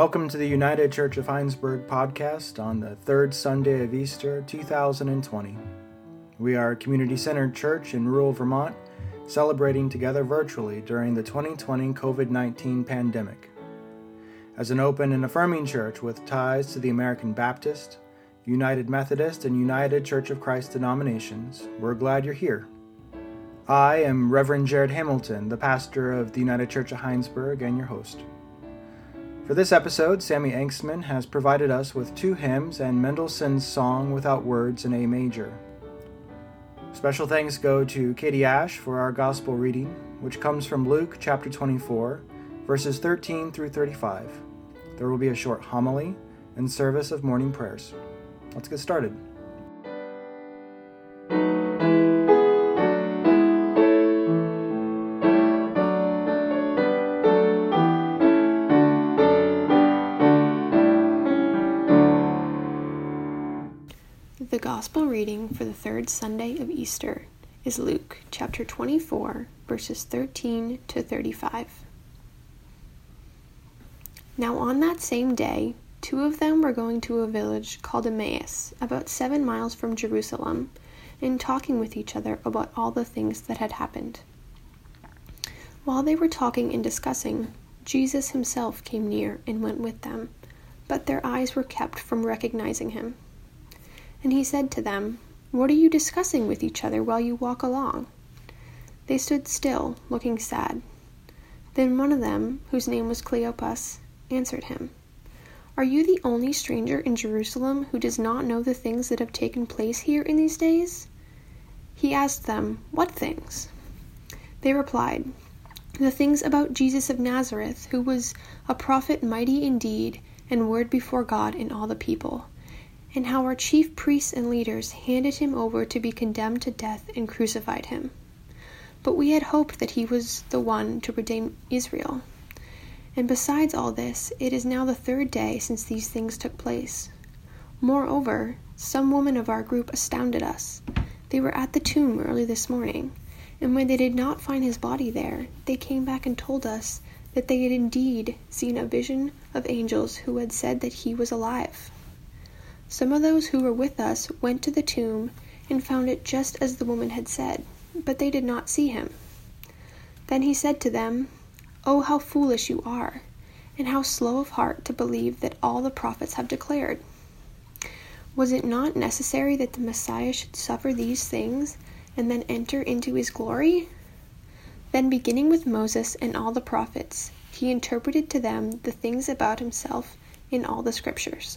Welcome to the United Church of Hinesburg podcast on the third Sunday of Easter 2020. We are a community centered church in rural Vermont, celebrating together virtually during the 2020 COVID 19 pandemic. As an open and affirming church with ties to the American Baptist, United Methodist, and United Church of Christ denominations, we're glad you're here. I am Reverend Jared Hamilton, the pastor of the United Church of Hinesburg, and your host. For this episode, Sammy Angstman has provided us with two hymns and Mendelssohn's Song Without Words in A major. Special thanks go to Katie Ashe for our gospel reading, which comes from Luke chapter 24, verses 13 through 35. There will be a short homily and service of morning prayers. Let's get started. Reading for the third Sunday of Easter is Luke chapter 24, verses 13 to 35. Now, on that same day, two of them were going to a village called Emmaus, about seven miles from Jerusalem, and talking with each other about all the things that had happened. While they were talking and discussing, Jesus himself came near and went with them, but their eyes were kept from recognizing him. And he said to them, What are you discussing with each other while you walk along? They stood still, looking sad. Then one of them, whose name was Cleopas, answered him, Are you the only stranger in Jerusalem who does not know the things that have taken place here in these days? He asked them, What things? They replied, The things about Jesus of Nazareth, who was a prophet mighty in deed and word before God and all the people and how our chief priests and leaders handed him over to be condemned to death and crucified him. But we had hoped that he was the one to redeem Israel. And besides all this, it is now the third day since these things took place. Moreover, some women of our group astounded us. They were at the tomb early this morning, and when they did not find his body there, they came back and told us that they had indeed seen a vision of angels who had said that he was alive. Some of those who were with us went to the tomb and found it just as the woman had said, but they did not see him. Then he said to them, Oh, how foolish you are, and how slow of heart to believe that all the prophets have declared. Was it not necessary that the Messiah should suffer these things and then enter into his glory? Then, beginning with Moses and all the prophets, he interpreted to them the things about himself in all the scriptures.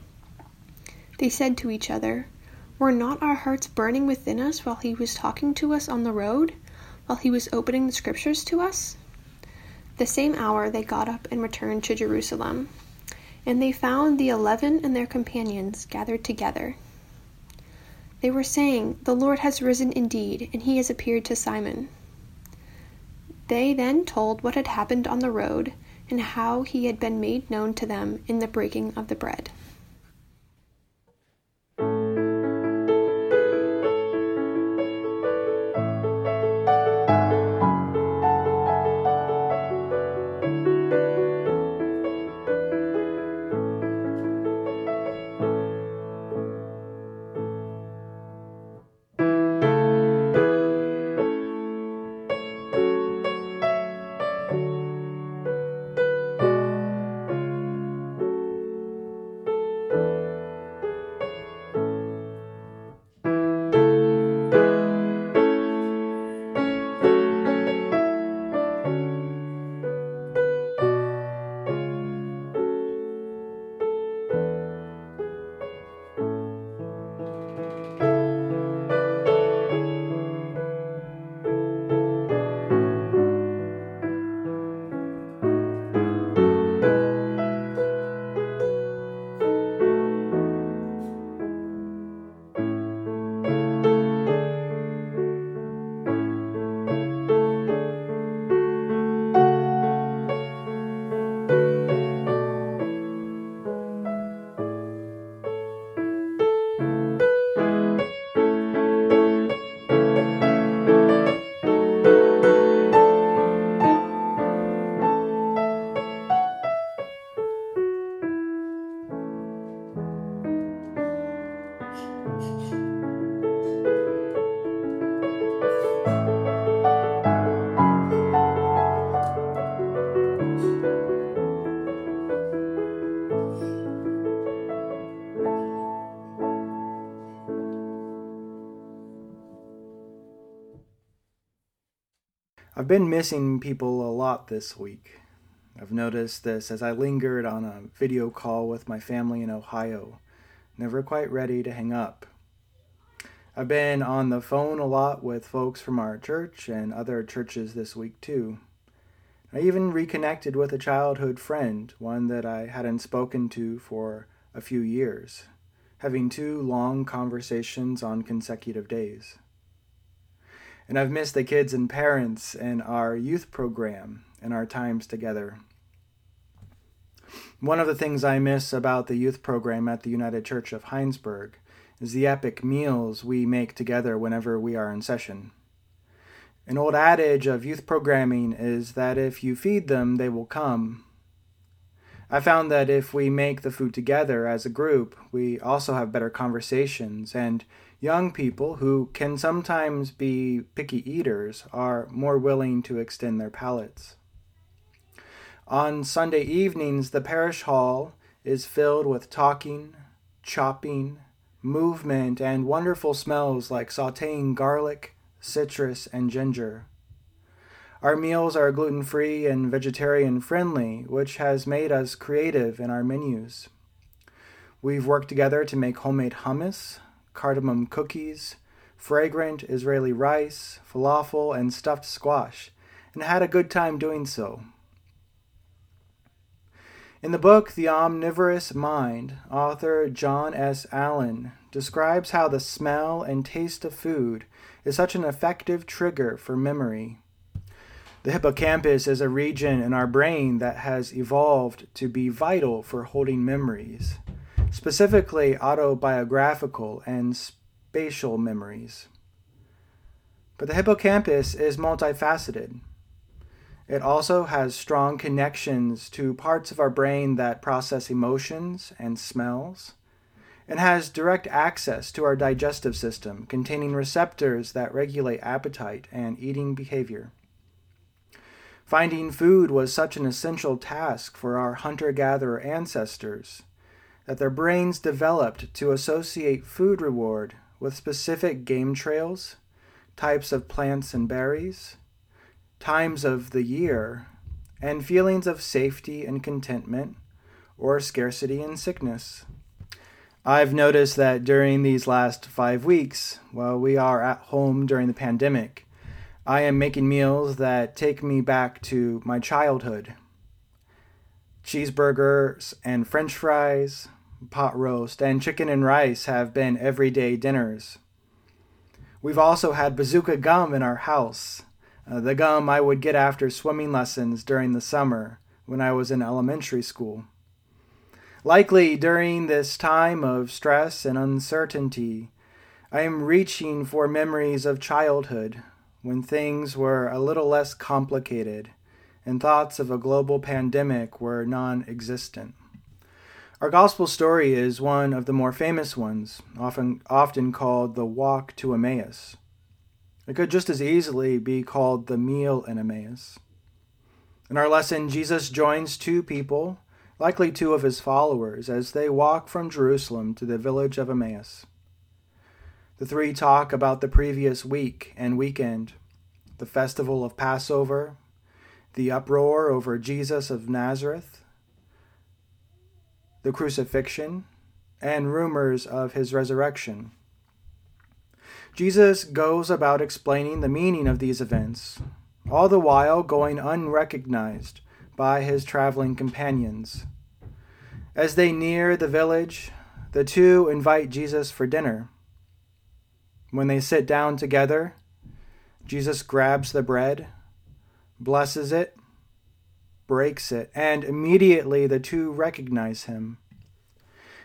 They said to each other, Were not our hearts burning within us while he was talking to us on the road, while he was opening the scriptures to us? The same hour they got up and returned to Jerusalem. And they found the eleven and their companions gathered together. They were saying, The Lord has risen indeed, and he has appeared to Simon. They then told what had happened on the road, and how he had been made known to them in the breaking of the bread. Been missing people a lot this week. I've noticed this as I lingered on a video call with my family in Ohio, never quite ready to hang up. I've been on the phone a lot with folks from our church and other churches this week, too. I even reconnected with a childhood friend, one that I hadn't spoken to for a few years, having two long conversations on consecutive days. And I've missed the kids and parents and our youth program and our times together. One of the things I miss about the youth program at the United Church of Hinesburg is the epic meals we make together whenever we are in session. An old adage of youth programming is that if you feed them, they will come. I found that if we make the food together as a group, we also have better conversations, and young people who can sometimes be picky eaters are more willing to extend their palates. On Sunday evenings, the parish hall is filled with talking, chopping, movement, and wonderful smells like sauteing garlic, citrus, and ginger. Our meals are gluten free and vegetarian friendly, which has made us creative in our menus. We've worked together to make homemade hummus, cardamom cookies, fragrant Israeli rice, falafel, and stuffed squash, and had a good time doing so. In the book The Omnivorous Mind, author John S. Allen describes how the smell and taste of food is such an effective trigger for memory. The hippocampus is a region in our brain that has evolved to be vital for holding memories, specifically autobiographical and spatial memories. But the hippocampus is multifaceted. It also has strong connections to parts of our brain that process emotions and smells, and has direct access to our digestive system, containing receptors that regulate appetite and eating behavior. Finding food was such an essential task for our hunter gatherer ancestors that their brains developed to associate food reward with specific game trails, types of plants and berries, times of the year, and feelings of safety and contentment, or scarcity and sickness. I've noticed that during these last five weeks, while we are at home during the pandemic, I am making meals that take me back to my childhood. Cheeseburgers and french fries, pot roast, and chicken and rice have been everyday dinners. We've also had bazooka gum in our house, uh, the gum I would get after swimming lessons during the summer when I was in elementary school. Likely during this time of stress and uncertainty, I am reaching for memories of childhood when things were a little less complicated and thoughts of a global pandemic were non existent. Our gospel story is one of the more famous ones, often, often called the Walk to Emmaus. It could just as easily be called the meal in Emmaus. In our lesson, Jesus joins two people, likely two of his followers, as they walk from Jerusalem to the village of Emmaus. The three talk about the previous week and weekend, the festival of Passover, the uproar over Jesus of Nazareth, the crucifixion, and rumors of his resurrection. Jesus goes about explaining the meaning of these events, all the while going unrecognized by his traveling companions. As they near the village, the two invite Jesus for dinner. When they sit down together, Jesus grabs the bread, blesses it, breaks it, and immediately the two recognize him.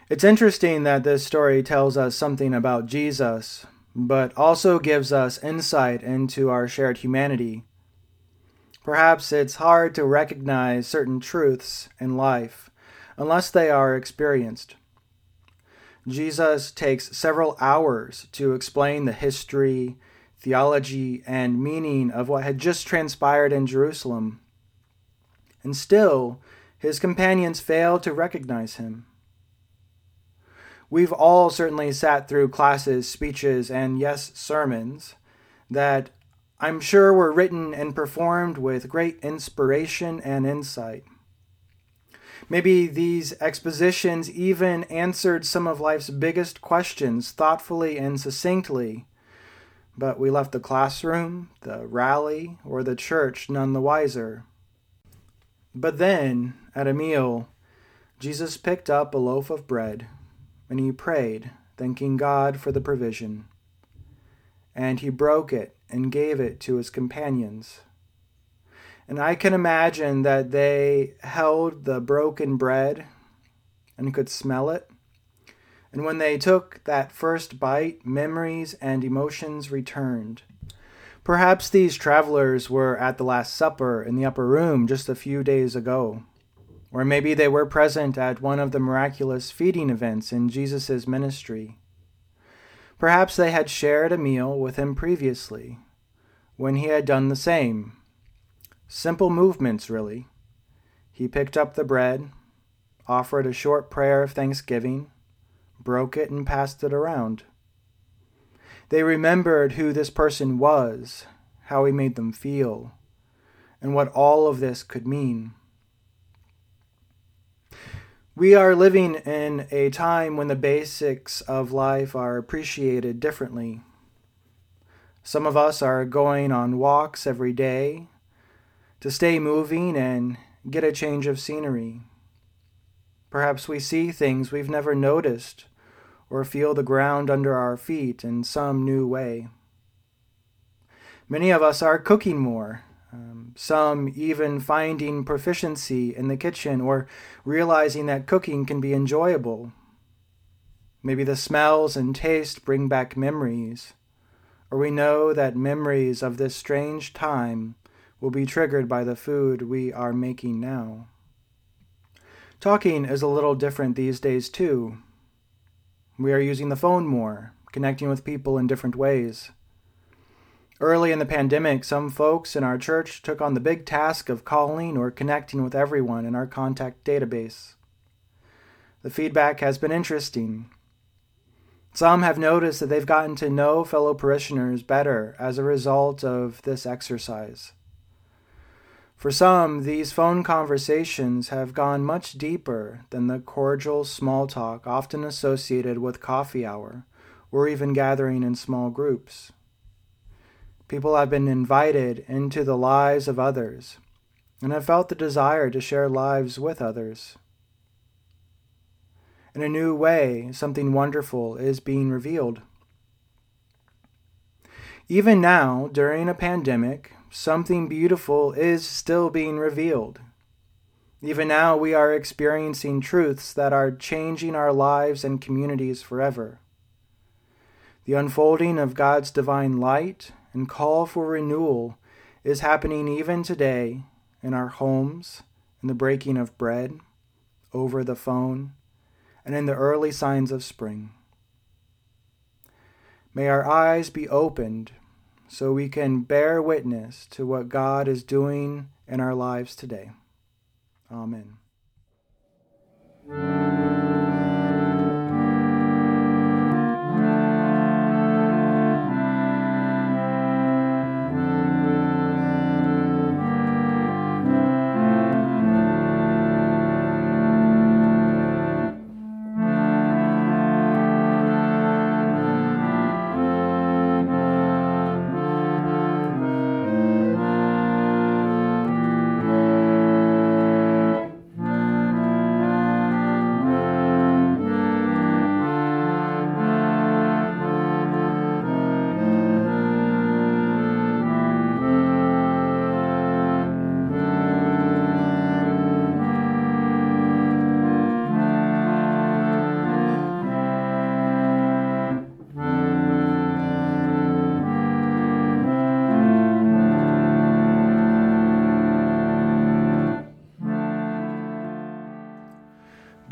It's interesting that this story tells us something about Jesus, but also gives us insight into our shared humanity. Perhaps it's hard to recognize certain truths in life unless they are experienced. Jesus takes several hours to explain the history, theology, and meaning of what had just transpired in Jerusalem. And still, his companions failed to recognize him. We've all certainly sat through classes, speeches, and yes, sermons that I'm sure were written and performed with great inspiration and insight. Maybe these expositions even answered some of life's biggest questions thoughtfully and succinctly, but we left the classroom, the rally, or the church none the wiser. But then, at a meal, Jesus picked up a loaf of bread and he prayed, thanking God for the provision. And he broke it and gave it to his companions. And I can imagine that they held the broken bread and could smell it. And when they took that first bite, memories and emotions returned. Perhaps these travelers were at the Last Supper in the upper room just a few days ago. Or maybe they were present at one of the miraculous feeding events in Jesus' ministry. Perhaps they had shared a meal with him previously, when he had done the same. Simple movements, really. He picked up the bread, offered a short prayer of thanksgiving, broke it, and passed it around. They remembered who this person was, how he made them feel, and what all of this could mean. We are living in a time when the basics of life are appreciated differently. Some of us are going on walks every day to stay moving and get a change of scenery. Perhaps we see things we've never noticed or feel the ground under our feet in some new way. Many of us are cooking more um, some even finding proficiency in the kitchen or realizing that cooking can be enjoyable. Maybe the smells and taste bring back memories, or we know that memories of this strange time will be triggered by the food we are making now. Talking is a little different these days, too. We are using the phone more, connecting with people in different ways. Early in the pandemic, some folks in our church took on the big task of calling or connecting with everyone in our contact database. The feedback has been interesting. Some have noticed that they've gotten to know fellow parishioners better as a result of this exercise. For some, these phone conversations have gone much deeper than the cordial small talk often associated with coffee hour or even gathering in small groups. People have been invited into the lives of others and have felt the desire to share lives with others. In a new way, something wonderful is being revealed. Even now, during a pandemic, something beautiful is still being revealed. Even now, we are experiencing truths that are changing our lives and communities forever. The unfolding of God's divine light and call for renewal is happening even today in our homes, in the breaking of bread, over the phone, and in the early signs of spring. May our eyes be opened so we can bear witness to what God is doing in our lives today. Amen.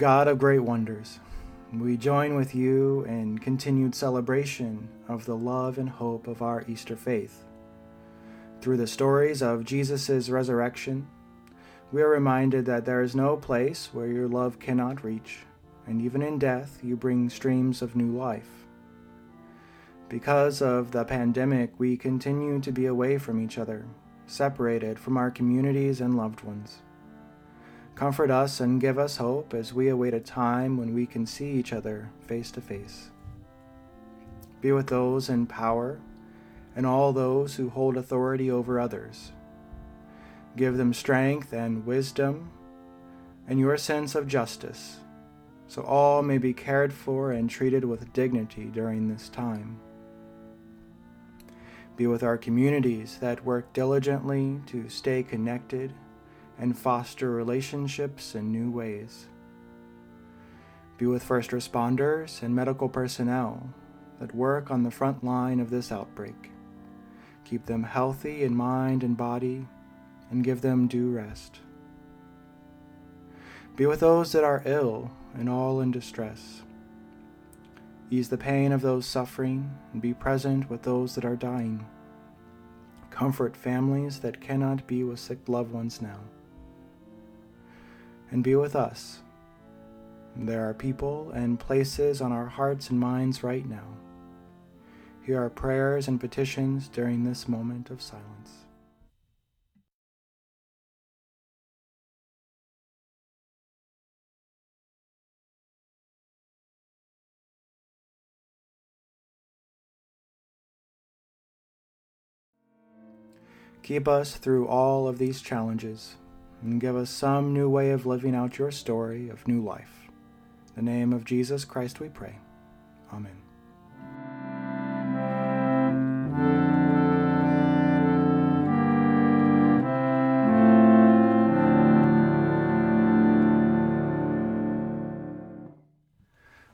God of great wonders, we join with you in continued celebration of the love and hope of our Easter faith. Through the stories of Jesus' resurrection, we are reminded that there is no place where your love cannot reach, and even in death you bring streams of new life. Because of the pandemic, we continue to be away from each other, separated from our communities and loved ones. Comfort us and give us hope as we await a time when we can see each other face to face. Be with those in power and all those who hold authority over others. Give them strength and wisdom and your sense of justice, so all may be cared for and treated with dignity during this time. Be with our communities that work diligently to stay connected and foster relationships in new ways. Be with first responders and medical personnel that work on the front line of this outbreak. Keep them healthy in mind and body, and give them due rest. Be with those that are ill and all in distress. Ease the pain of those suffering and be present with those that are dying. Comfort families that cannot be with sick loved ones now. And be with us. There are people and places on our hearts and minds right now. Hear our prayers and petitions during this moment of silence. Keep us through all of these challenges and give us some new way of living out your story of new life. In the name of Jesus Christ we pray. Amen.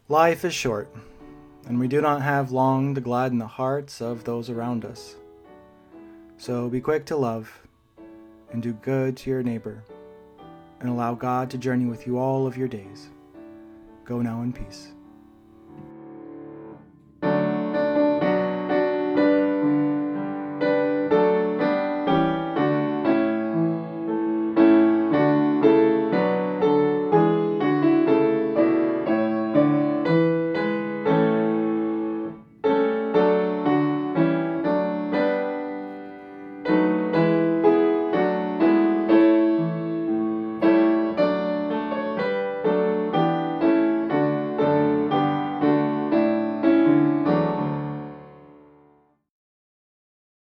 Life is short, and we do not have long to gladden the hearts of those around us. So be quick to love and do good to your neighbor and allow God to journey with you all of your days. Go now in peace.